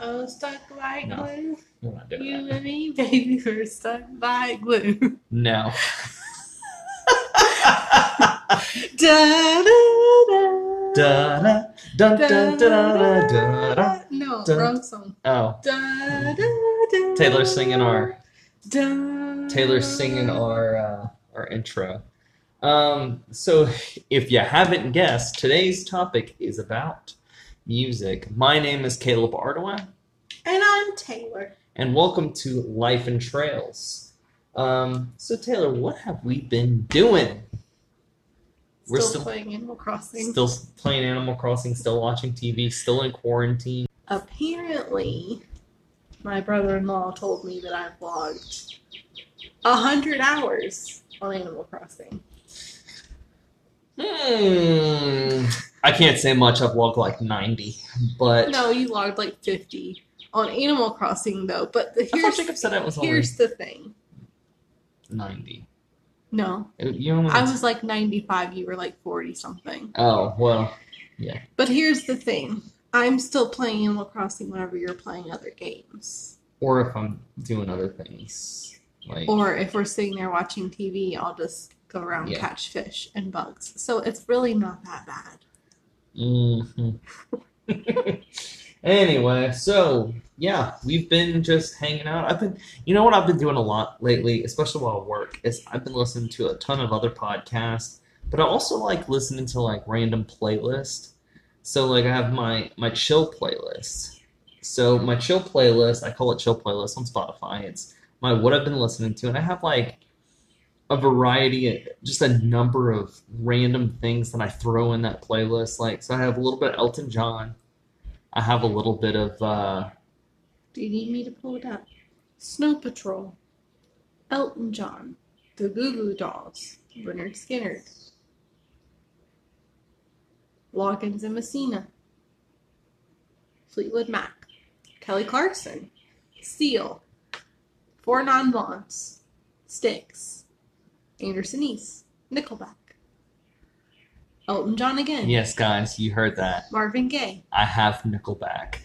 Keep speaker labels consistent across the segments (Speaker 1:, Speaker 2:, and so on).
Speaker 1: oh, stuck like
Speaker 2: No.
Speaker 1: glue.
Speaker 2: We're not doing
Speaker 1: You
Speaker 2: that.
Speaker 1: and me, baby, we're stuck by glue.
Speaker 2: No.
Speaker 1: Da da
Speaker 2: da da dun da da da da.
Speaker 1: No,
Speaker 2: da.
Speaker 1: wrong song.
Speaker 2: Oh,
Speaker 1: Da, da, da,
Speaker 2: Taylor's singing our
Speaker 1: Da,
Speaker 2: Taylor's singing our uh, our intro. Um, so if you haven't guessed, today's topic is about music. My name is Caleb Ardoin,
Speaker 1: And I'm Taylor.
Speaker 2: and welcome to Life and Trails. Um, so Taylor, what have we been doing? We're
Speaker 1: still,
Speaker 2: still-
Speaker 1: playing Animal Crossing.
Speaker 2: Still playing Animal Crossing, still watching TV, still in quarantine.
Speaker 1: Apparently, my brother-in-law told me that I've logged a hundred hours on Animal Crossing.
Speaker 2: Hmm. I can't say much. I've logged like ninety, but
Speaker 1: No, you logged like fifty on Animal Crossing though. But the,
Speaker 2: I
Speaker 1: here's
Speaker 2: Jacob said it was
Speaker 1: here's the thing.
Speaker 2: ninety.
Speaker 1: No,
Speaker 2: You only
Speaker 1: I was like ninety-five. You were like forty something.
Speaker 2: Oh well, yeah.
Speaker 1: But here's the thing. I'm still playing Animal Crossing whenever you're playing other games.
Speaker 2: or if I'm doing other things like
Speaker 1: Or if we're sitting there watching TV, I'll just go around
Speaker 2: Yeah.
Speaker 1: catch fish and bugs. So it's really not that bad.
Speaker 2: Mhm. anyway, so yeah, we've been just hanging out. I've been, you know what I've been doing a lot lately, especially while I work, is I've been listening to a ton of other podcasts, but I also like listening to like random playlists. So like I have my my chill playlist. So my chill playlist, I call it chill playlist on Spotify. It's my what I've been listening to, and I have like a variety, just a number of random things that I throw in that playlist. Like, so I have a little bit of Elton John. I have a little bit of, uh,
Speaker 1: Do you need me to pull it up? Snow Patrol, Elton John, The Goo Goo Dolls, Lynyrd Skynyrd, Loggins and Messina, Fleetwood Mac, Kelly Clarkson, Seal, Four Non Blondes, Styx, Anderson East, Nickelback, Elton John again,
Speaker 2: yes, guys, you heard that.
Speaker 1: Marvin Gaye,
Speaker 2: I have Nickelback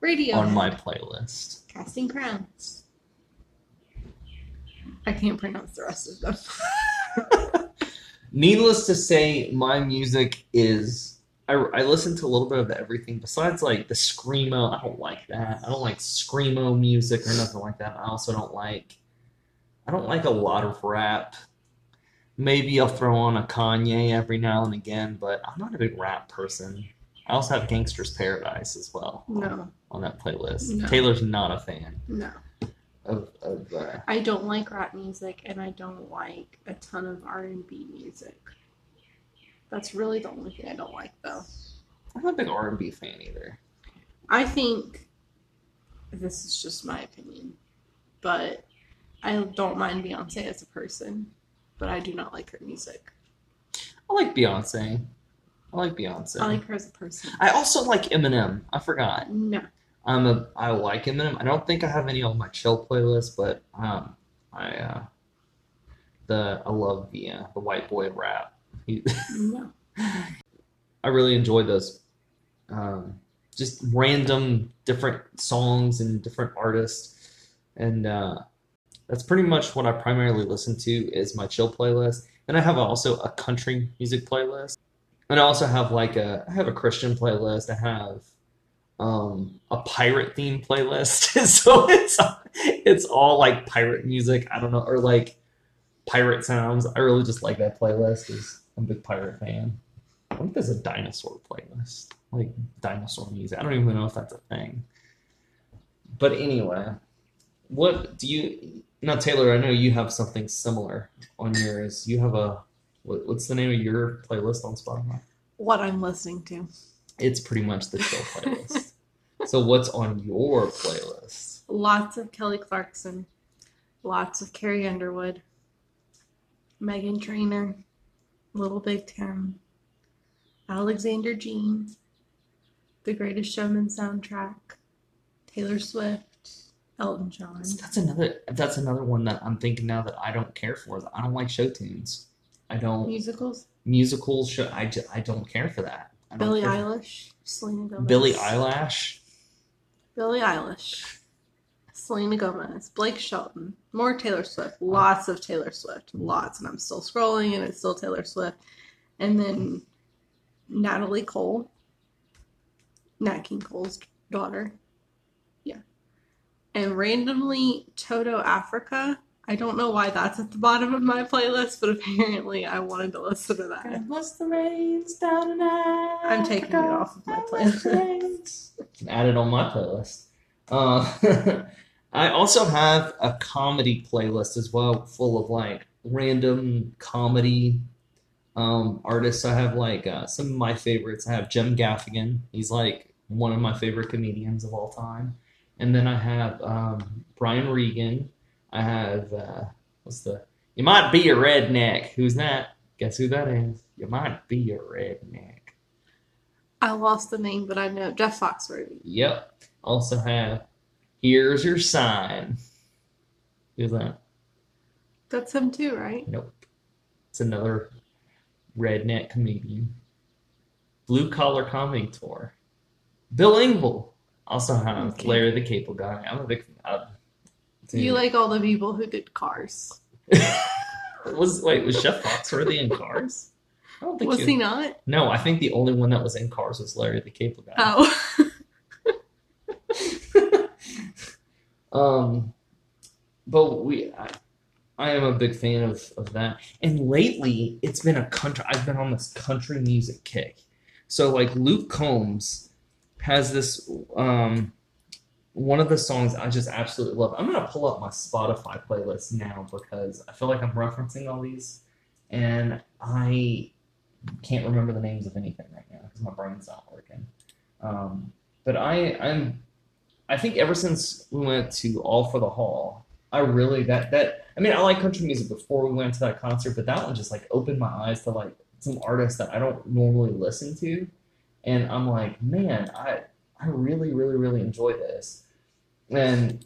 Speaker 1: Radio
Speaker 2: on my playlist.
Speaker 1: Casting Crowns. I can't pronounce the rest of them.
Speaker 2: Needless to say, my music is. I, I listen to a little bit of everything besides like the screamo. I don't like that. I don't like screamo music or nothing like that. I also don't like. I don't like a lot of rap. Maybe I'll throw on a Kanye every now and again, but I'm not a big rap person. I also have Gangster's Paradise as well
Speaker 1: No,
Speaker 2: on that playlist.
Speaker 1: No.
Speaker 2: Taylor's not a fan
Speaker 1: no.
Speaker 2: of, of uh,
Speaker 1: I don't like rap music and I don't like a ton of R&B music. That's really the only thing I don't like though.
Speaker 2: I'm not a big R&B fan either.
Speaker 1: I think this is just my opinion, but I don't mind Beyonce as a person, but I do not like her music.
Speaker 2: I like Beyonce. I like Beyonce.
Speaker 1: I like her as a person.
Speaker 2: I also like Eminem. I forgot.
Speaker 1: No.
Speaker 2: I'm a I like Eminem. I don't think I have any on my chill playlist, but um, I uh, the I love the uh, the white boy rap. He,
Speaker 1: No.
Speaker 2: I really enjoy those, um, just random different songs and different artists, and uh, that's pretty much what I primarily listen to is my chill playlist. And I have also a country music playlist, and I also have like a I have a Christian playlist. I have um, a pirate theme playlist, so it's it's all like pirate music. I don't know or like pirate sounds. I really just like that playlist because I'm a big pirate fan. I think there's a dinosaur playlist, like dinosaur music. I don't even know if that's a thing. But anyway, what do you now, Taylor? I know you have something similar on yours. You have a what, what's the name of your playlist on Spotify?
Speaker 1: What I'm listening to.
Speaker 2: It's pretty much the chill playlist. so what's on your playlist?
Speaker 1: Lots of Kelly Clarkson, lots of Carrie Underwood, Meghan Trainor, Little Big Town, Alexander Jean, The Greatest Showman soundtrack, Taylor Swift, Elton John.
Speaker 2: That's another. That's another one that I'm thinking now that I don't care for. I don't like show tunes. I don't
Speaker 1: Musicals,
Speaker 2: musicals. Show. I just, I don't care for that.
Speaker 1: Billie. Eilish, Selena Gomez.
Speaker 2: Billie Eilish.
Speaker 1: Billie Eilish, Selena Gomez, Blake Shelton, more Taylor Swift, lots of Taylor Swift, lots, and I'm still scrolling and it's still Taylor Swift. And then Natalie Cole, Nat King Cole's daughter. Yeah. And randomly Toto Africa. I don't know why that's at the bottom of my playlist, but apparently I wanted to listen to that.
Speaker 2: God bless the rains down in
Speaker 1: I'm taking it off of my playlist.
Speaker 2: Can add it on my playlist. Uh, I also have a comedy playlist as well, full of like random comedy um, artists. I have like uh, some of my favorites. I have Jim Gaffigan. He's like one of my favorite comedians of all time. And then I have um, Brian Regan. I have uh, what's the? You might be a redneck. Who's that? Guess who that is? You might be a redneck.
Speaker 1: I lost the name, but I know Jeff Foxworthy.
Speaker 2: Yep. Also have Here's Your Sign. Who's that?
Speaker 1: That's him too, right?
Speaker 2: Nope. It's another redneck comedian. Blue Collar Comedy Tour. Bill Engvall. Also have
Speaker 1: Okay.
Speaker 2: Larry the Cable Guy. I'm a big uh,
Speaker 1: You like all the people who did Cars.
Speaker 2: was wait was Jeff Foxworthy in Cars? I don't think
Speaker 1: Was he not?
Speaker 2: No, I think the only one that was in Cars was Larry the Cable Guy.
Speaker 1: Oh.
Speaker 2: Um, but we, I, I am a big fan of, of that. And lately, it's been a country. I've been on this country music kick. So like Luke Combs has this um one of the songs I just absolutely love. I'm gonna pull up my Spotify playlist now because I feel like I'm referencing all these, and I can't remember the names of anything right now because my brain's not working. Um, but I I'm I think ever since we went to All for the Hall, I really that that I mean I like country music before we went to that concert, but that one just like opened my eyes to like some artists that I don't normally listen to, and I'm like, man, I I really really really enjoy this, and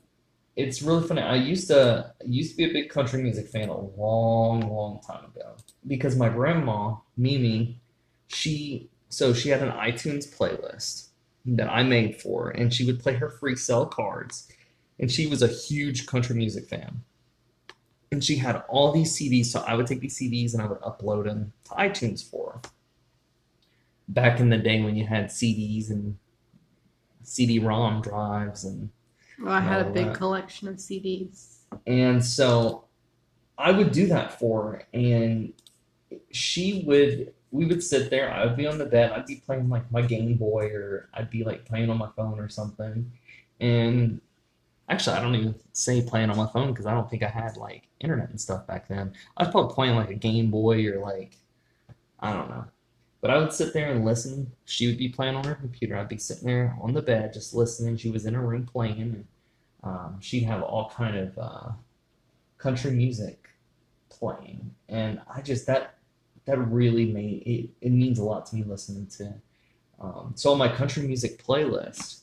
Speaker 2: it's really funny. I used to used to be a big country music fan a long long time ago because my grandma Mimi, she so she had an iTunes playlist that I made for her, and she would play her free cell cards. And she was a huge country music fan. And she had all these CDs, so I would take these CDs and I would upload them to iTunes for her. Back in the day when you had CDs and CD-ROM drives and
Speaker 1: Well, I had a big
Speaker 2: uh,
Speaker 1: collection of CDs.
Speaker 2: and so I would do that for her, and she would. We would sit there. I would be on the bed. I'd be playing like my Game Boy, or I'd be like playing on my phone or something. And actually, I don't even say playing on my phone because I don't think I had like internet and stuff back then. I was probably playing like a Game Boy or like I don't know. But I would sit there and listen. She would be playing on her computer. I'd be sitting there on the bed just listening. She was in her room playing, and um, she'd have all kind of uh, country music playing, and I just that that really made it. It means a lot to me listening to. Um, so on my country music playlist,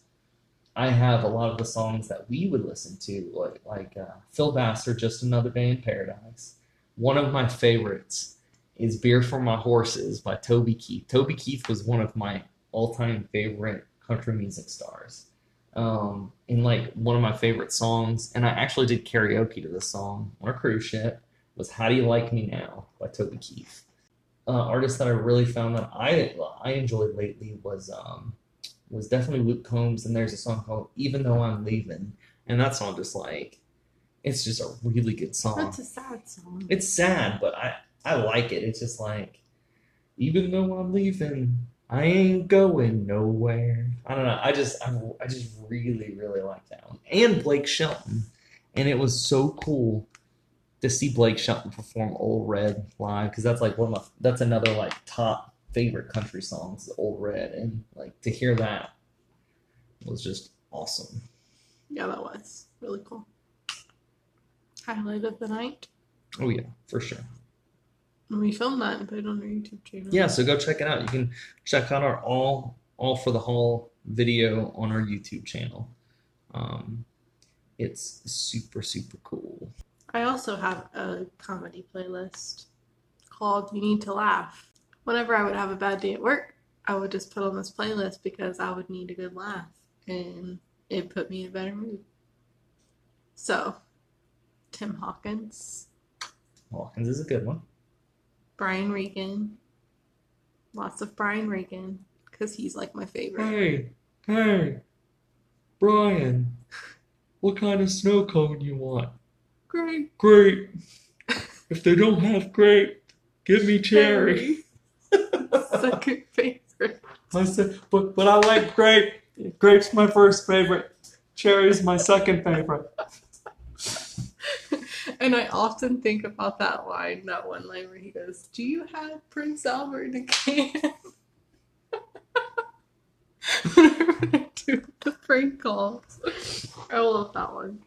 Speaker 2: I have a lot of the songs that we would listen to, like like uh, Phil Just Another Day in Paradise. One of my favorites is Beer for My Horses by Toby Keith. Toby Keith was one of my all-time favorite country music stars. Um, and like one of my favorite songs, and I actually did karaoke to this song on a cruise ship, was "How Do You Like Me Now" by Toby Keith. Uh, artist that I really found that I I enjoyed lately was um, was definitely Luke Combs, and there's a song called "Even Though I'm Leaving," and that song just like it's just a really good song.
Speaker 1: That's a sad song.
Speaker 2: It's sad, but I I like it. It's just like even though I'm leaving, I ain't going nowhere. I don't know. I just I, I just really really like that one. And Blake Shelton, and it was so cool to see Blake Shelton perform Old Red live because that's like one of my that's another like top favorite country songs, Old Red, and like to hear that was just awesome.
Speaker 1: Yeah, that was really cool. Highlight of the night.
Speaker 2: Oh yeah, for sure.
Speaker 1: And we filmed that and put it on our YouTube channel.
Speaker 2: Yeah, so go check it out. You can check out our all all for the hall video on our YouTube channel. Um, it's super super cool.
Speaker 1: I also have a comedy playlist called You Need to Laugh. Whenever I would have a bad day at work, I would just put on this playlist because I would need a good laugh. And it put me in a better mood. So, Tim Hawkins,
Speaker 2: Hawkins is a good one.
Speaker 1: Brian Regan, lots of Brian Regan because he's like my favorite.
Speaker 2: Hey, hey, Brian, what kind of snow cone you want?
Speaker 1: Great.
Speaker 2: Great. If they don't have grape, give me cherry.
Speaker 1: Second favorite.
Speaker 2: I said, but but I like grape. Grape's my first favorite. Cherry's my second favorite.
Speaker 1: And I often think about that line, that one line where he goes, Do you have Prince Albert in a can? Whenever I do the prank calls. I love that one.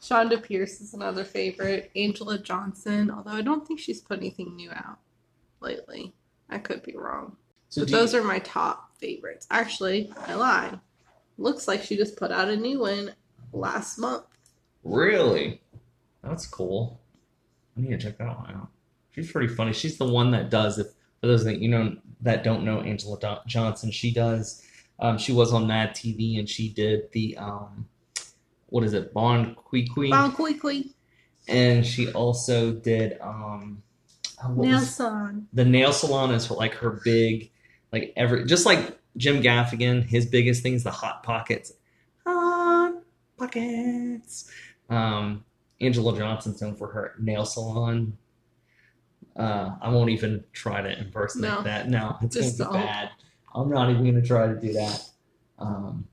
Speaker 1: Chonda Pierce is another favorite. Anjelah Johnson, although I don't think she's put anything new out lately. I could be wrong.
Speaker 2: So
Speaker 1: but
Speaker 2: do you-
Speaker 1: those are my top favorites. Actually, I lied. Looks like she just put out a new one last month.
Speaker 2: Really? That's cool. I need to check that one out. She's pretty funny. She's the one that does. If for those that you know that don't know Anjelah Do- Johnson, she does. Um, she was on Mad TV and she did the um, what is it, Bond Queequeg,
Speaker 1: Bon Qui Qui.
Speaker 2: and she also did um, oh,
Speaker 1: Nail salon.
Speaker 2: the nail salon is like her big, like every just like Jim Gaffigan, his biggest thing is the hot pockets. Hot pockets. Um, Anjelah Johnson's known for her nail salon. Uh, I won't even try to impersonate
Speaker 1: No.
Speaker 2: that. No, it's
Speaker 1: Just
Speaker 2: gonna be
Speaker 1: don't.
Speaker 2: bad. I'm not even gonna try to do that. Um,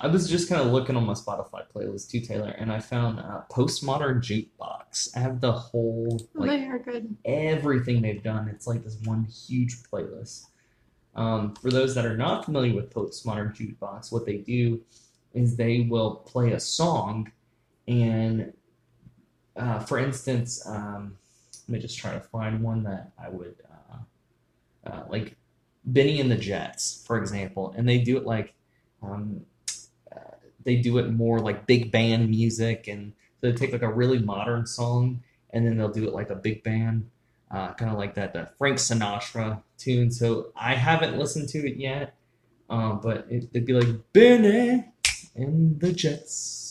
Speaker 2: I was just kind of looking on my Spotify playlist too, Taylor, and I found uh, Postmodern Jukebox. I have the whole like
Speaker 1: they are good.
Speaker 2: everything they've done. It's like this one huge playlist. Um, for those that are not familiar with Postmodern Jukebox, what they do is they will play a song, and uh, for instance, um, let me just try to find one that I would uh, uh, like Benny and the Jets, for example, and they do it like um, uh, they do it more like big band music, and so they take like a really modern song and then they'll do it like a big band, uh, kind of like that, that Frank Sinatra tune. So I haven't listened to it yet, um, but it, it'd be like Benny and the Jets,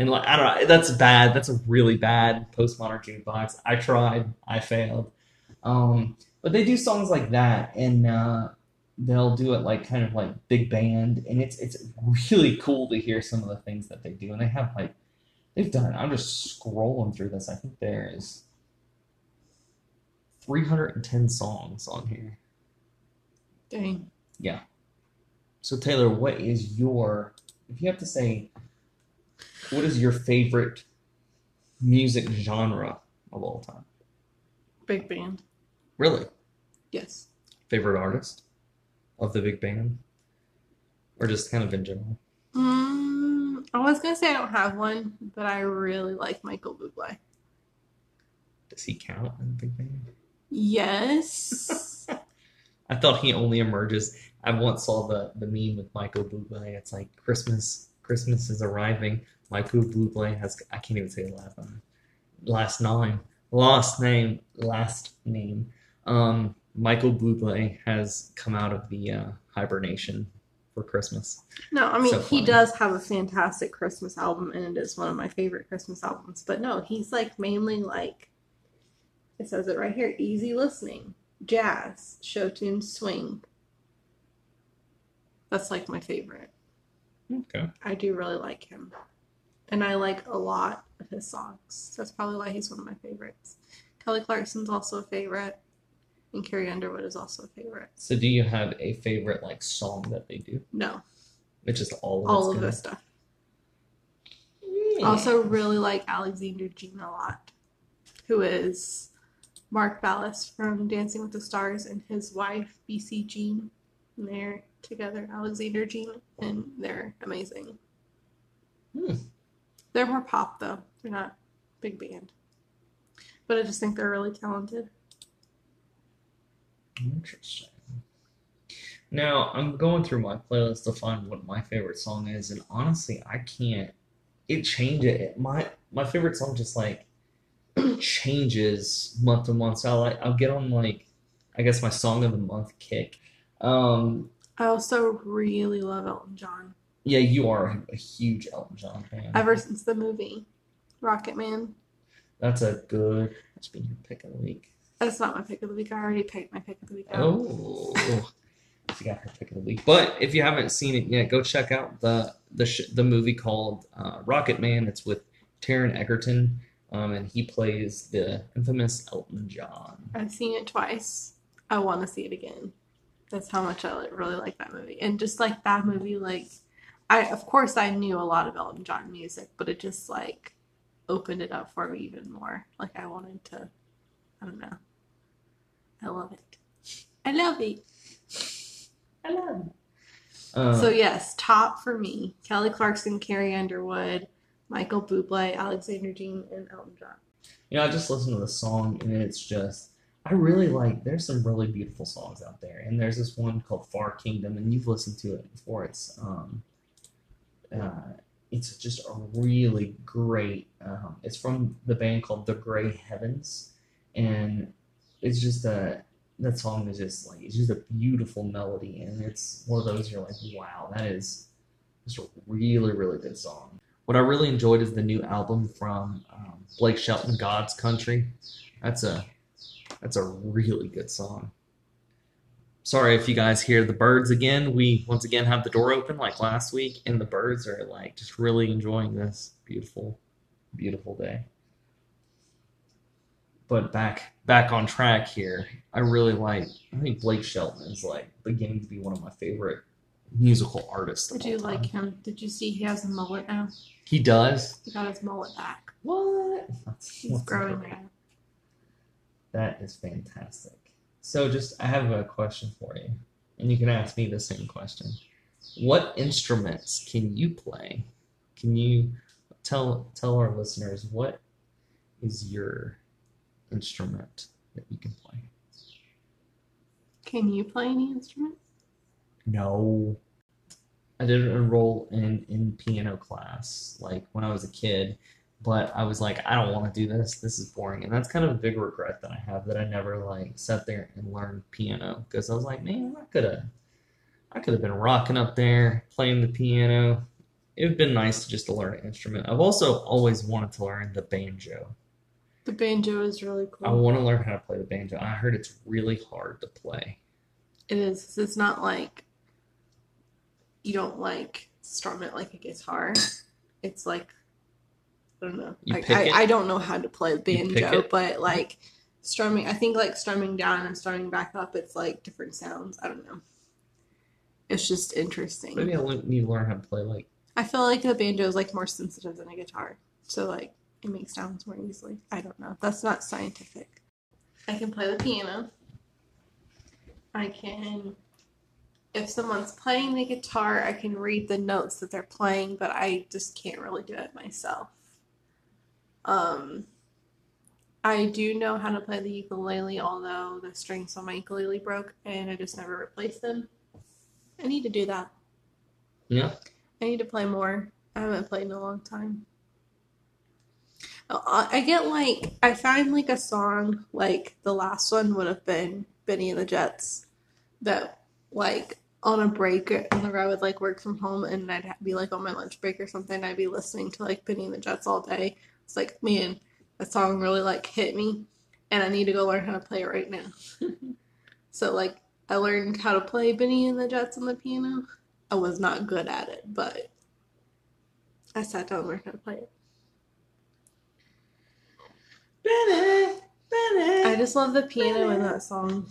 Speaker 2: and like I don't know, that's bad. That's a really bad postmodern jukebox. I tried, I failed, um, but they do songs like that, and uh, they'll do it like kind of like big band, and it's it's really cool to hear some of the things that they do, and they have like they've done. I'm just scrolling through this. I think there is 310 songs on here.
Speaker 1: Dang. Yeah.
Speaker 2: So Taylor, what is your if you have to say what is your favorite music genre of all time?
Speaker 1: Big band.
Speaker 2: Really?
Speaker 1: Yes.
Speaker 2: Favorite artist of the big band? Or just kind of in general?
Speaker 1: Mm, I was gonna say I don't have one, but I really like Michael Bublé.
Speaker 2: Does he count in the big band?
Speaker 1: Yes.
Speaker 2: I thought he only emerges. I once saw the, the meme with Michael Bublé. It's like Christmas Christmas is arriving. Michael Bublé has I can't even say the last name. Last name. Last name. Last name. Um, Michael Bublé has come out of the uh, hibernation for Christmas.
Speaker 1: no, I mean
Speaker 2: So
Speaker 1: he does have a fantastic Christmas album, and it is one of my favorite Christmas albums. But no, he's like mainly like it says it right here: easy listening, jazz, show tunes, swing. That's like my favorite.
Speaker 2: Okay.
Speaker 1: I do really like him. And I like a lot of his songs. That's probably why he's one of my favorites. Kelly Clarkson's also a favorite. And Carrie Underwood is also a favorite.
Speaker 2: So do you have a favorite like song that they do?
Speaker 1: No,
Speaker 2: It's just all of
Speaker 1: all of this stuff.
Speaker 2: Hmm.
Speaker 1: Also, really like Alexander Jean a lot, who is Mark Ballas from Dancing with the Stars and his wife, BC Jean. And they're together, Alexander Jean, and they're amazing.
Speaker 2: Hmm.
Speaker 1: They're more pop, though. They're not big band. But I just think they're really talented.
Speaker 2: Interesting. Now I'm going through my playlist to find what my favorite song is, and honestly, I can't. It changes. It, my my favorite song just like changes month to month. So I'll like I'll get on like I guess my song of the month kick. Um,
Speaker 1: I also really love Elton John.
Speaker 2: Yeah, you are a huge Elton John fan.
Speaker 1: Ever since the movie Rocket Man.
Speaker 2: That's a good. That's been your pick of the week.
Speaker 1: That's not my pick of the week. I already picked my pick of the week. out.
Speaker 2: Oh, she got her pick of the week. But if you haven't seen it yet, go check out the the sh- the movie called uh, Rocket Man. It's with Taron Egerton, um, and he plays the infamous Elton John.
Speaker 1: I've seen it twice. I want to see it again. That's how much I really like that movie. And just like that movie, like I of course I knew a lot of Elton John music, but it just like opened it up for me even more. Like I wanted to. I don't know. I love it. I love it. I love it.
Speaker 2: Uh,
Speaker 1: So yes, top for me: Kelly Clarkson, Carrie Underwood, Michael Bublé, Alexander Jean, and Elton John.
Speaker 2: you know, I just listened to the song, and it's just. I really like. There's some really beautiful songs out there, and there's this one called Far Kingdom, and you've listened to it before. It's um, uh, it's just a really great. Um, it's from the band called The Gray Havens, and it's just a that song is just like it's just a beautiful melody, and it's one of those you're like, wow, that is just a really really good song. What I really enjoyed is the new album from um, Blake Shelton, God's Country. That's a that's a really good song. Sorry if you guys hear the birds again. We once again have the door open like last week, and the birds are like just really enjoying this beautiful, beautiful day. But back back on track here. I really like. I think Blake Shelton is like beginning to be one of my favorite musical artists.
Speaker 1: Did you
Speaker 2: all
Speaker 1: like him? Did you see he has a mullet now?
Speaker 2: He does.
Speaker 1: He got his mullet back.
Speaker 2: What? That's,
Speaker 1: He's growing
Speaker 2: great. That is fantastic. So, just I have a question for you, and you can ask me the same question. What instruments can you play? Can you tell tell our listeners what is your instrument that you can play?
Speaker 1: Can you play any instrument?
Speaker 2: No. I didn't enroll in in piano class like when I was a kid, but I was like, I don't want to do this. This is boring, and that's kind of a big regret that I have that I never like sat there and learned piano because I was like, man, I could have, I could have been rocking up there playing the piano. It'd been nice to just to learn an instrument. I've also always wanted to learn the banjo.
Speaker 1: The banjo is really cool.
Speaker 2: I want to learn how to play the banjo. I heard it's really hard to play.
Speaker 1: It is. It's not like you don't like strum it like a guitar. It's like I don't know.
Speaker 2: You
Speaker 1: I, I. I don't know how to play
Speaker 2: pick
Speaker 1: banjo, but like strumming, I think like strumming down and strumming back up, it's like different sounds. I don't know. It's just interesting.
Speaker 2: Maybe I need to learn how to play like
Speaker 1: I feel like the banjo is like more sensitive than a guitar, so like it makes sounds more easily. I don't know. That's not scientific. I can play the piano. I can, if someone's playing the guitar, I can read the notes that they're playing, but I just can't really do it myself. Um, I do know how to play the ukulele, although the strings on my ukulele broke and I just never replaced them. I need to do that.
Speaker 2: yeah.
Speaker 1: I need to play more. I haven't played in a long time. Uh, I get like I find like a song like the last one would have been Benny and the Jets that like on a break whenever I would like work from home and I'd be like on my lunch break or something I'd be listening to like Benny and the Jets all day. It's like man, that song really like hit me and I need to go learn how to play it right now. so like I learned how to play Benny and the Jets on the piano. I was not good at it, but I sat down and learned how to play it. Benny, Benny. I just love the piano in that song.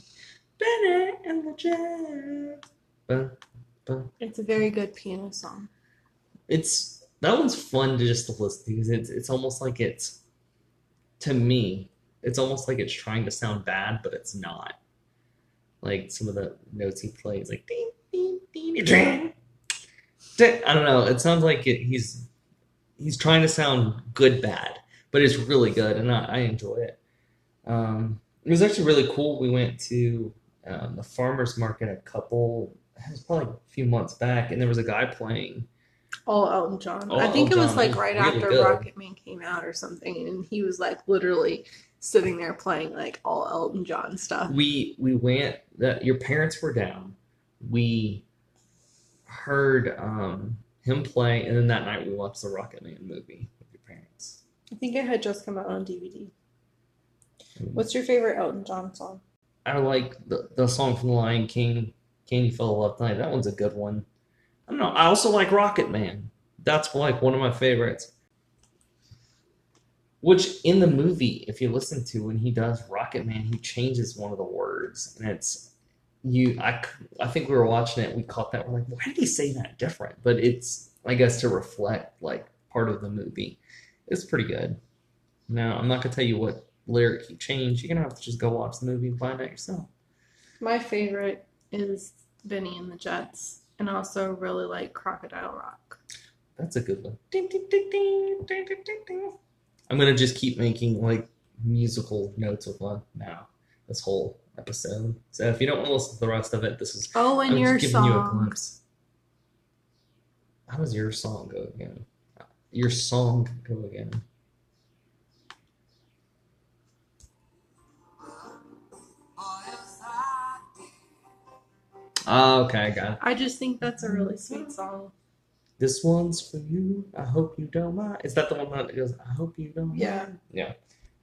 Speaker 2: Benny and the Jets. Bum, bum.
Speaker 1: It's a very good piano song.
Speaker 2: It's that one's fun to just listen to because it's it's almost like it's to me it's almost like it's trying to sound bad but it's not. Like some of the notes he plays, like ding ding ding ding. I don't know. It sounds like it, he's he's trying to sound good bad, but it's really good, and I, I enjoy it. Um, it was actually really cool. We went to um, the farmers market a couple. It was probably a few months back, and there was a guy playing.
Speaker 1: All Elton John.
Speaker 2: All
Speaker 1: I think it was
Speaker 2: John.
Speaker 1: like right
Speaker 2: really
Speaker 1: after
Speaker 2: good.
Speaker 1: Rocket Man came out or something, and he was like literally sitting there playing like all Elton John stuff.
Speaker 2: We we went. That your parents were down. We heard um, him play, and then that night we watched the Rocket Man movie with your parents.
Speaker 1: I think it had just come out on DVD.
Speaker 2: Mm.
Speaker 1: What's your favorite Elton John song?
Speaker 2: I like the, the song from The Lion King, Can You Feel the Love Tonight? That one's a good one. I don't know. I also like Rocket Man. That's like one of my favorites. Which in the movie, if you listen to when he does Rocket Man, he changes one of the words, and it's you. I I think we were watching it. We caught that. We're like, why did he say that different? But it's I guess to reflect like part of the movie. It's pretty good. Now I'm not gonna tell you what lyric he changed. You're gonna have to just go watch the movie and find out yourself.
Speaker 1: My favorite is Benny and the Jets, and also really like Crocodile Rock.
Speaker 2: That's a good one. Ding, ding, ding, ding, ding, ding, ding, ding. I'm gonna just keep making like musical notes with one now. This whole episode. So if you don't want to listen to the rest of it, this is
Speaker 1: Oh, and
Speaker 2: I'm
Speaker 1: your
Speaker 2: just giving you a glimpse. How does your song go again? Your song go again? Oh, okay, I got it.
Speaker 1: I just think that's a really sweet song.
Speaker 2: This one's for you. I hope you don't mind. Is that the one that goes? I hope you don't.
Speaker 1: Yeah.
Speaker 2: Mind? Yeah.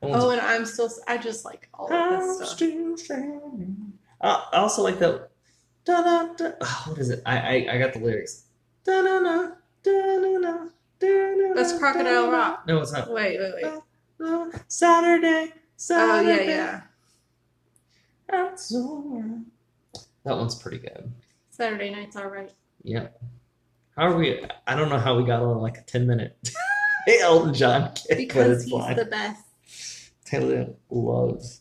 Speaker 1: Oh, and I'm still. I just like all of this stuff.
Speaker 2: still. I also like that. Da, da, da. ah, what is it? I, I I got the lyrics. Da, da, da, da, da, da,
Speaker 1: That's Crocodile. Rock.
Speaker 2: No, it's not.
Speaker 1: Wait, wait, wait.
Speaker 2: Uh, Saturday.
Speaker 1: Oh
Speaker 2: Saturday.
Speaker 1: yeah, yeah.
Speaker 2: That's all right. That one's pretty good.
Speaker 1: Saturday night's all right.
Speaker 2: Yeah. How are we? I don't know how we got on like a 10 minute Hey, Elton John kick,
Speaker 1: Because he's the best.
Speaker 2: Taylor loves.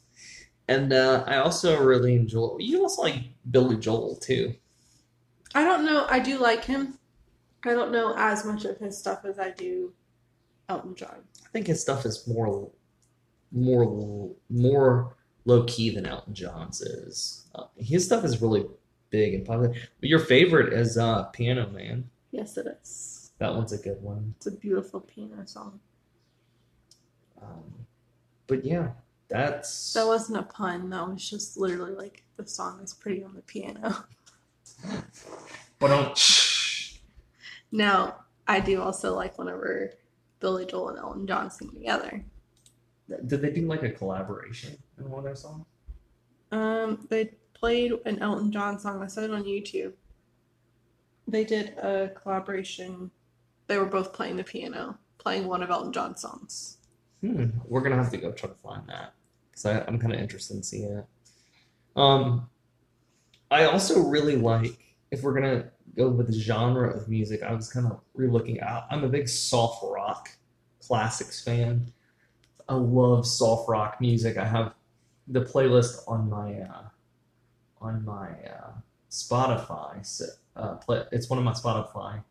Speaker 2: And uh, I also really enjoy. You also like Billy Joel too.
Speaker 1: I don't know. I do like him. I don't know as much of his stuff as I do Elton John.
Speaker 2: I think his stuff is more, more, more low key than Elton John's is. Uh, his stuff is really big and popular. But your favorite is uh, Piano Man.
Speaker 1: Yes, it is.
Speaker 2: That one's a good one.
Speaker 1: It's a beautiful piano song.
Speaker 2: Um, but yeah, that's
Speaker 1: That wasn't a pun. That was just literally like the song is pretty on the piano.
Speaker 2: But don't.
Speaker 1: Now, I do also like whenever Billy Joel and Elton John sing together.
Speaker 2: Did they do like a collaboration in one of their songs?
Speaker 1: Um, they played an Elton John song. I saw it on YouTube. They did a collaboration. They were both playing the piano, playing one of Elton John's songs.
Speaker 2: Hmm. We're gonna have to go try to find that because I'm kind of interested in seeing it. Um, I also really like if we're gonna go with the genre of music. I was kind of re-looking out. I'm a big soft rock classics fan. I love soft rock music. I have the playlist on my uh, on my uh, Spotify. So, uh, play, it's one of my Spotify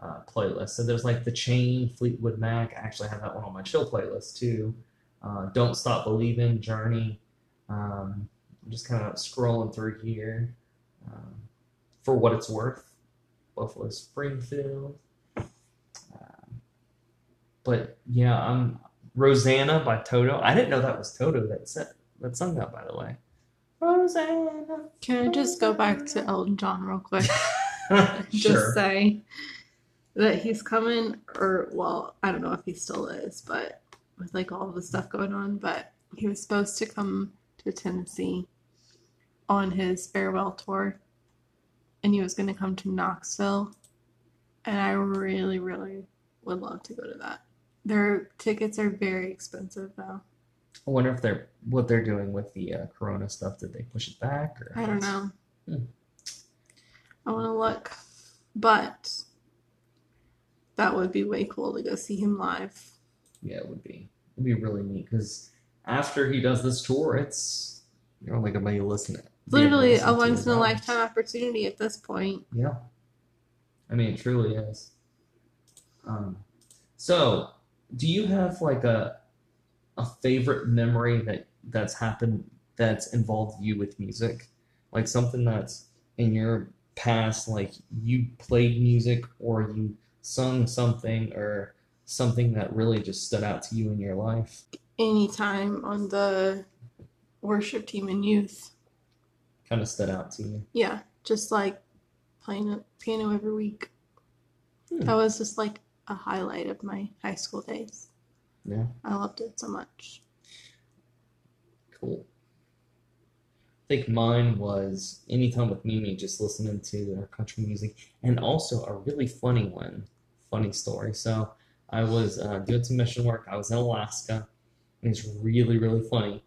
Speaker 2: uh, playlists. So there's like The Chain, Fleetwood Mac. I actually have that one on my chill playlist too. Uh, Don't Stop Believing, Journey. Um, I'm just kind of scrolling through here. Um, for what it's worth, Buffalo Springfield. Um, but yeah, I'm Rosanna by Toto. I didn't know that was Toto that said that sung that, by the way. Rosanna.
Speaker 1: Can I just go back to Elton John real quick? just
Speaker 2: sure.
Speaker 1: say that he's coming, or well, I don't know if he still is, but with like all the stuff going on, but he was supposed to come to Tennessee on his farewell tour, and he was going to come to Knoxville, and I really, really would love to go to that. Their tickets are very expensive though.
Speaker 2: I wonder if they're what they're doing with the uh, Corona stuff. Did they push it back? Or
Speaker 1: I don't know.
Speaker 2: Hmm.
Speaker 1: I want to look, but that would be way cool to go see him live.
Speaker 2: Yeah, it would be. It'd be really neat because after he does this tour, it's you're only gonna be listening. be able to
Speaker 1: Literally
Speaker 2: listen
Speaker 1: a once in a lifetime opportunity at this point.
Speaker 2: Yeah, I mean it truly is. Um, so do you have like a a favorite memory that that's happened that's involved you with music, like something that's in your past, like you played music or you sung something or something that really just stood out to you in your life?
Speaker 1: Anytime on the worship team in youth.
Speaker 2: kind of stood out to you.
Speaker 1: Yeah, just like playing a piano every week.
Speaker 2: Hmm.
Speaker 1: That was just like a highlight of my high school days.
Speaker 2: Yeah,
Speaker 1: I loved it so much.
Speaker 2: cool. I think mine was anytime with Mimi, just listening to her country music, and also a really funny one, funny story. So I was uh, doing some mission work. I was in Alaska, and it's really, really funny.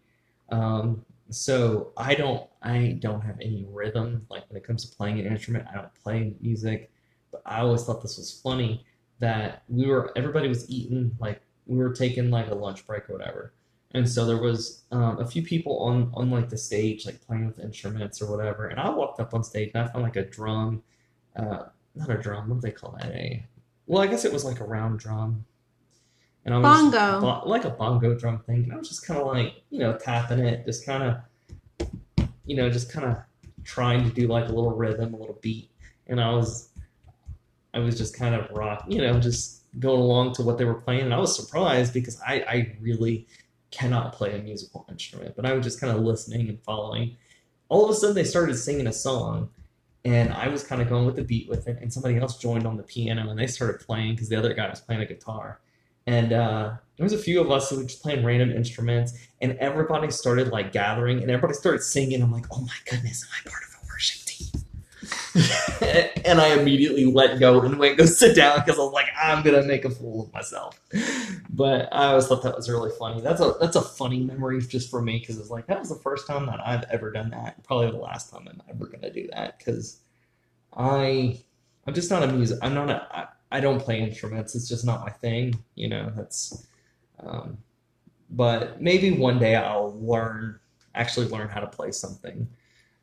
Speaker 2: Um, so I don't, I don't have any rhythm. Like when it comes to playing an instrument, I don't play music. But I always thought this was funny that we were, everybody was eating, like we were taking like a lunch break or whatever. And so there was um, a few people on on like the stage, like playing with instruments or whatever. And I walked up on stage and I found like a drum, uh, not a drum. What do they call that? A well, I guess it was like a round drum. And I was
Speaker 1: Bongo.
Speaker 2: bo- like a bongo drum thing. And I was just kind of like you know tapping it, just kind of, you know, just kind of trying to do like a little rhythm, a little beat. And I was, I was just kind of rock, you know, just going along to what they were playing. And I was surprised because I I really cannot play a musical instrument, but I was just kind of listening and following. All of a sudden, they started singing a song, and I was kind of going with the beat with it, and somebody else joined on the piano, and they started playing because the other guy was playing a guitar. And uh, there was a few of us who were just playing random instruments, and everybody started like gathering, and everybody started singing. I'm like, oh my goodness, am I part of? and I immediately let go and went go sit down because I was like, I'm gonna make a fool of myself. But I always thought that was really funny. That's a that's a funny memory just for me because it's like that was the first time that I've ever done that. Probably the last time I'm ever gonna do that because I I'm just not a music. I'm not a. I, I don't play instruments. It's just not my thing. You know. That's. Um, but maybe one day I'll learn actually learn how to play something.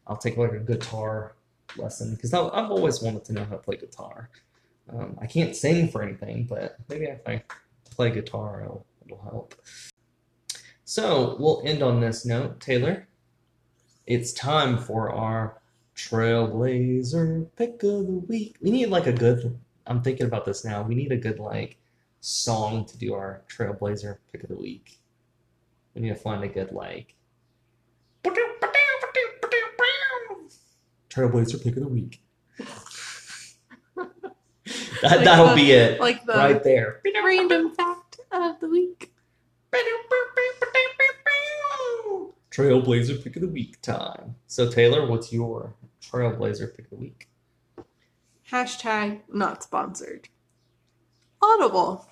Speaker 2: I'll take like a guitar lesson because I've always wanted to know how to play guitar. Um, I can't sing for anything, but maybe if I play guitar, it'll, it'll help. So we'll end on this note, Taylor. It's time for our Trailblazer pick of the week. We need like a good. I'm thinking about this now. We need a good like song to do our Trailblazer pick of the week. We need to find a good like. Trailblazer pick of the week. that, that'll be it
Speaker 1: Like the
Speaker 2: right there.
Speaker 1: random fact of the week.
Speaker 2: Trailblazer pick of the week time. So Taylor, what's your Trailblazer pick of the week?
Speaker 1: Hashtag not sponsored. Audible.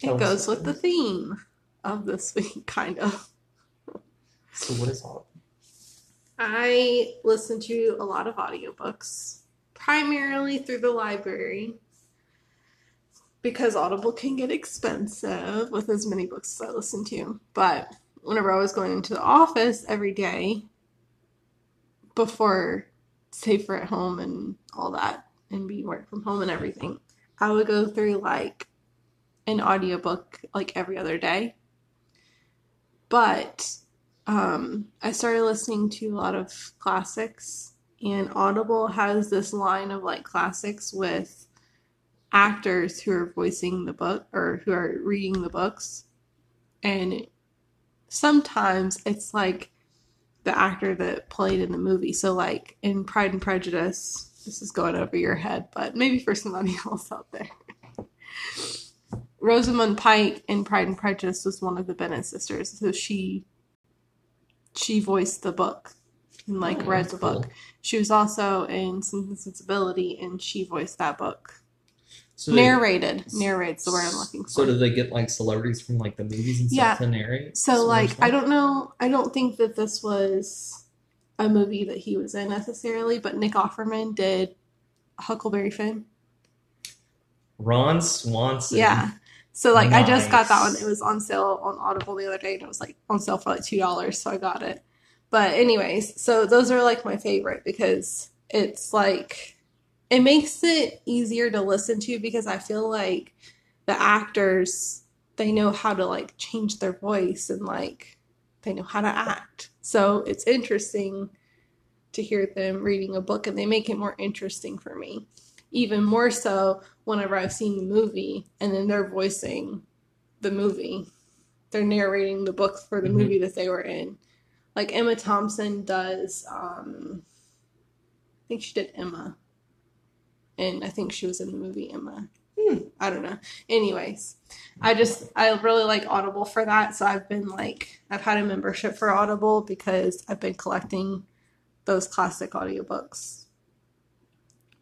Speaker 1: It
Speaker 2: us
Speaker 1: goes with the theme of this week, kind of.
Speaker 2: So what is all?
Speaker 1: I listen to a lot of audiobooks, primarily through the library, because Audible can get expensive with as many books as I listen to. But whenever I was going into the office every day, before safer at home and all that, and be work from home and everything, I would go through like an audiobook like every other day. But um, I started listening to a lot of classics, and Audible has this line of like classics with actors who are voicing the book or who are reading the books. And sometimes it's like the actor that played in the movie. So, like in Pride and Prejudice, this is going over your head, but maybe for somebody else out there. Rosamund Pike in Pride and Prejudice was one of the Bennet sisters, so she she voiced the book and like
Speaker 2: Oh,
Speaker 1: read the
Speaker 2: cool.
Speaker 1: book. She was also in Sense and Sensibility, and she voiced that book.
Speaker 2: So they-
Speaker 1: narrated, narrate's the word I'm looking for.
Speaker 2: So do they get like celebrities from like the movies and stuff
Speaker 1: Yeah.
Speaker 2: to narrate?
Speaker 1: So
Speaker 2: some
Speaker 1: like I don't know I don't think that this was a movie that he was in necessarily, but Nick Offerman did Huckleberry Finn.
Speaker 2: Ron Swanson.
Speaker 1: Yeah. So like I just got that one. It was on sale on Audible the other day and it was like on sale for like two dollars, so I got it. But anyways, so those are like my favorite because it's like it makes it easier to listen to because I feel like the actors they know how to like change their voice and like they know how to act. So it's interesting to hear them reading a book and they make it more interesting for me. Even more so whenever I've seen the movie and then they're voicing the movie. They're narrating the book for the
Speaker 2: Mhm.
Speaker 1: movie that they were in. Like Emma Thompson does um I think she did Emma and I think she was in the movie Emma.
Speaker 2: Hmm.
Speaker 1: I don't know. Anyways, I just I really like Audible for that. So I've been like I've had a membership for Audible because I've been collecting those classic audiobooks.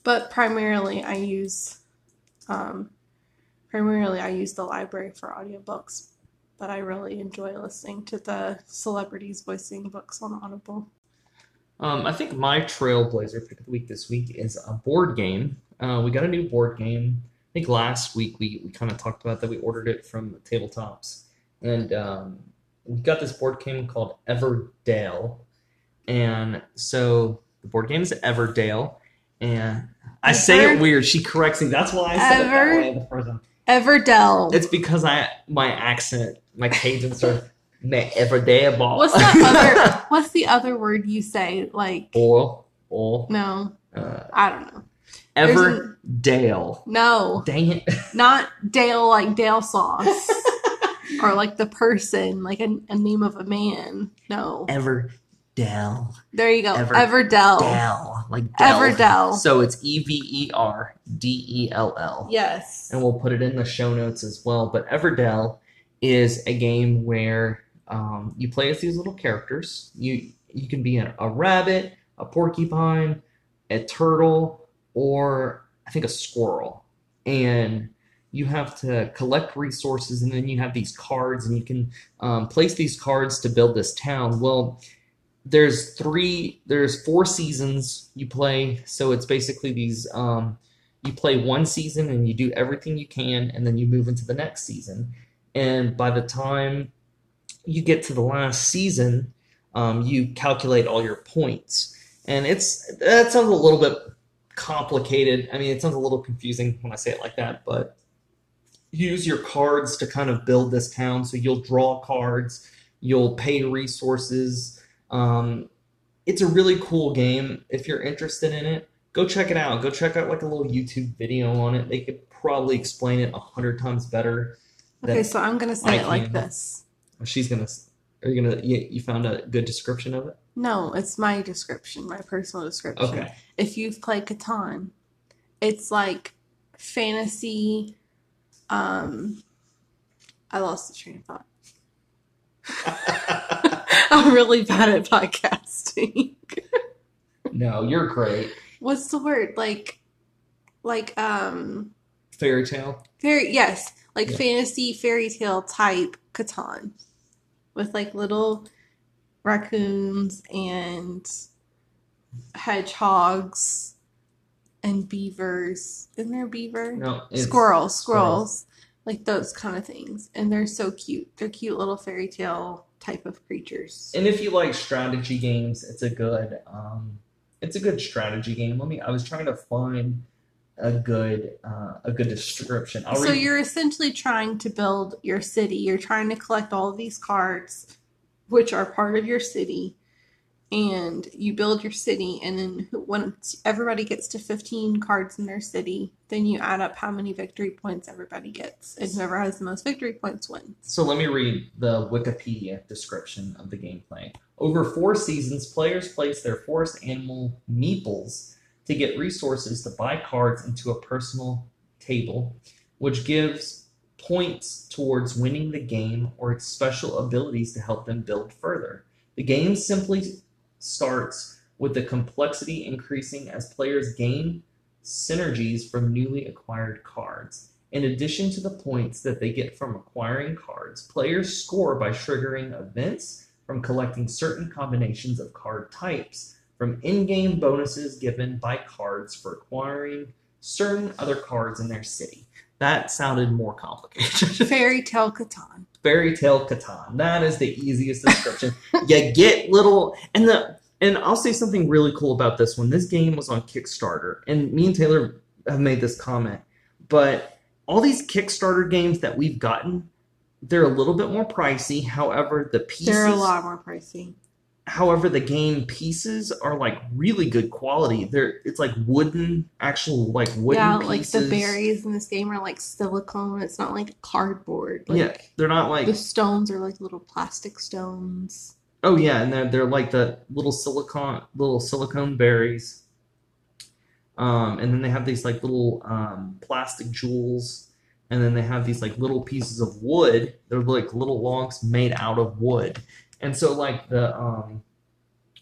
Speaker 1: But primarily I use um primarily I use the library for audiobooks, but I really enjoy listening to the celebrities voicing books on Audible.
Speaker 2: Um, I think my Trailblazer pick of the week this week is a board game. Uh, we got a new board game. I think last week we, we kind of talked about that. We ordered it from Tabletops. And um, we got this board game called Everdale. And so the board game is Everdale. And I say it weird. She corrects me. That's why I said it that way the first time.
Speaker 1: Everdell.
Speaker 2: It's because I my accent, my cadence are of me Everdale ball.
Speaker 1: What's that other what's the other word you say? Like
Speaker 2: oil, oil.
Speaker 1: no,
Speaker 2: Uh,
Speaker 1: I don't know. Ever an-
Speaker 2: Everdale.
Speaker 1: No,
Speaker 2: Dang it.
Speaker 1: not Dale like Dale sauce. or like the person, like a, a name of a man. No.
Speaker 2: Everdell.
Speaker 1: There you go.
Speaker 2: Ever-
Speaker 1: Everdell.
Speaker 2: Dell. Like Dell.
Speaker 1: Everdell.
Speaker 2: So it's E V E R D E L L.
Speaker 1: Yes.
Speaker 2: And we'll put it in the show notes as well. But Everdell is a game where um, you play as these little characters. You you can be a, a rabbit, a porcupine, a turtle, or I think a squirrel. And you have to collect resources, and then you have these cards, and you can um, place these cards to build this town. Well, there's three, there's four seasons you play, so it's basically these. Um, you play one season and you do everything you can, and then you move into the next season. And by the time you get to the last season, um, you calculate all your points, and it's that sounds a little bit complicated. I mean, it sounds a little confusing when I say it like that, but use your cards to kind of build this town. So you'll draw cards, you'll pay resources. Um, it's a really cool game. If you're interested in it, go check it out. Go check out like a little YouTube video on it. They could probably explain it a hundred times better.
Speaker 1: Okay, so I'm gonna say it like this.
Speaker 2: She's gonna. Are you gonna? You, you found a good description of it?
Speaker 1: No, it's my description, my personal description.
Speaker 2: Okay.
Speaker 1: If you've played Catan, it's like fantasy. Um, I lost the train of thought. I'm really bad at podcasting.
Speaker 2: no, you're great.
Speaker 1: What's the word? Like, like um,
Speaker 2: Fairy tale.
Speaker 1: fairy. Yes, like
Speaker 2: Yeah.
Speaker 1: fantasy fairy tale type Catan, with like little raccoons and hedgehogs and beavers. Isn't there a beaver?
Speaker 2: No, it's,
Speaker 1: squirrels, squirrels, like those kind of things. And they're so cute. They're cute little fairy tale type of creatures.
Speaker 2: And if you like strategy games, it's a good. Um, it's a good strategy game. Let me. I was trying to find a good uh, a good description. I'll
Speaker 1: so
Speaker 2: read,
Speaker 1: you're essentially trying to build your city. You're trying to collect all of these cards, which are part of your city, and you build your city. And then once everybody gets to 15 cards in their city, then you add up how many victory points everybody gets, and whoever has the most victory points wins.
Speaker 2: So let me read the Wikipedia description of the gameplay. Over four seasons, players place their forest animal meeples to get resources to buy cards into a personal table, which gives points towards winning the game or its special abilities to help them build further. The game simply starts with the complexity increasing as players gain synergies from newly acquired cards. In addition to the points that they get from acquiring cards, players score by triggering events from collecting certain combinations of card types, from in game bonuses given by cards for acquiring certain other cards in their city. That sounded more complicated.
Speaker 1: Fairy tale Catan.
Speaker 2: Fairy Tale Catan. That is the easiest description. you get little and the and I'll say something really cool about this one. This game was on Kickstarter, and me and Taylor have made this comment. But all these Kickstarter games that we've gotten, they're a little bit more pricey. However, the pieces
Speaker 1: They're a lot more pricey.
Speaker 2: However the game pieces are like really good quality. They're it's like wooden actual like wooden pieces.
Speaker 1: yeah,
Speaker 2: pieces.
Speaker 1: like the berries in this game are like silicone. It's not like cardboard. Like,
Speaker 2: yeah, they're not like
Speaker 1: The stones are like little plastic stones.
Speaker 2: Oh yeah, and they're they're like the little silicone little silicone berries. Um, and then they have these like little um, plastic jewels, and then they have these like little pieces of wood. They're like little logs made out of wood, and so like the um,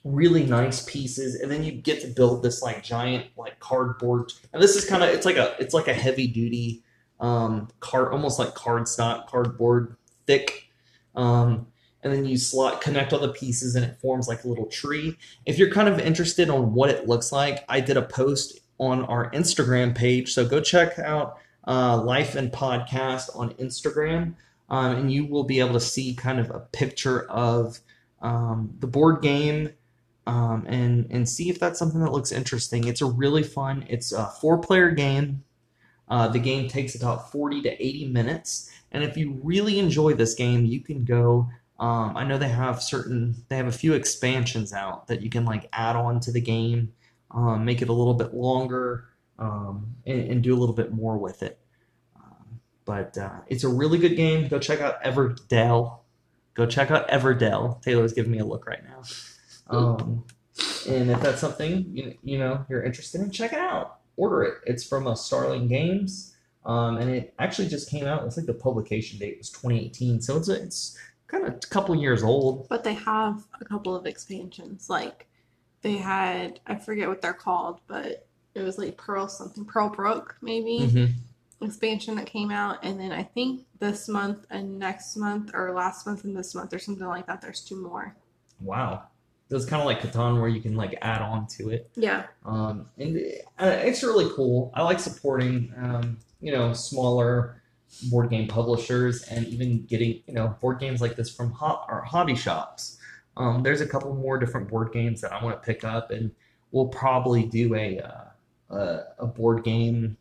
Speaker 2: really nice pieces, and then you get to build this like giant like cardboard. And this is kind of it's like a it's like a heavy duty um, card, almost like cardstock cardboard, thick. Um, and then you slot connect all the pieces and it forms like a little tree. If you're kind of interested on what it looks like, I did a post on our Instagram page, so go check out uh, Life and Podcast on Instagram, um, and you will be able to see kind of a picture of um, the board game. Um, and and see if that's something that looks interesting. It's a really fun. It's a four player game. Uh, the game takes about 40 to 80 minutes. And if you really enjoy this game, you can go um, I know they have certain, they have a few expansions out that you can like add on to the game, um, make it a little bit longer, um, and, and, do a little bit more with it. But uh, it's a really good game. Go check out Everdell. Go check out Everdell. Taylor's giving me a look right now. Um, and if that's something you, you know you're interested in, check it out. Order it. It's from a uh, Starling Games. Um, and it actually just came out. It's like the publication date was 2018, so it's a, it's kind of a couple years old.
Speaker 1: But they have a couple of expansions. Like they had, I forget what they're called, but it was like Pearl something, Pearl Brook maybe mm-hmm. Expansion that came out, and then I think this month and next month, or last month and this month, or something like that. There's two more.
Speaker 2: Wow. It's kind of like Catan where you can like add on to it.
Speaker 1: Yeah.
Speaker 2: Um, and uh, it's really cool. I like supporting, um, you know, smaller board game publishers and even getting you know board games like this from ho- our hobby shops. Um, there's a couple more different board games that I want to pick up, and we'll probably do a uh, a, a, board game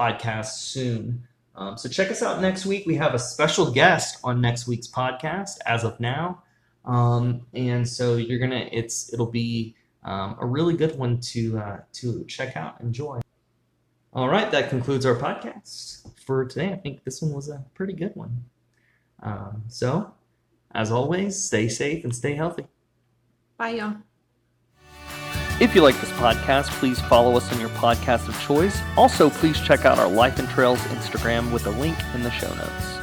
Speaker 2: podcast soon. Um, so check us out next week. We have a special guest on next week's podcast as of now, um, and so you're gonna it's it'll be um, a really good one to uh, to check out, enjoy. All right, that concludes our podcast for today. I think this one was a pretty good one. Um, so, as always, stay safe and stay healthy.
Speaker 1: Bye, y'all.
Speaker 2: If you like this podcast, please follow us on your podcast of choice. Also, please check out our Life and Trails Instagram with a link in the show notes.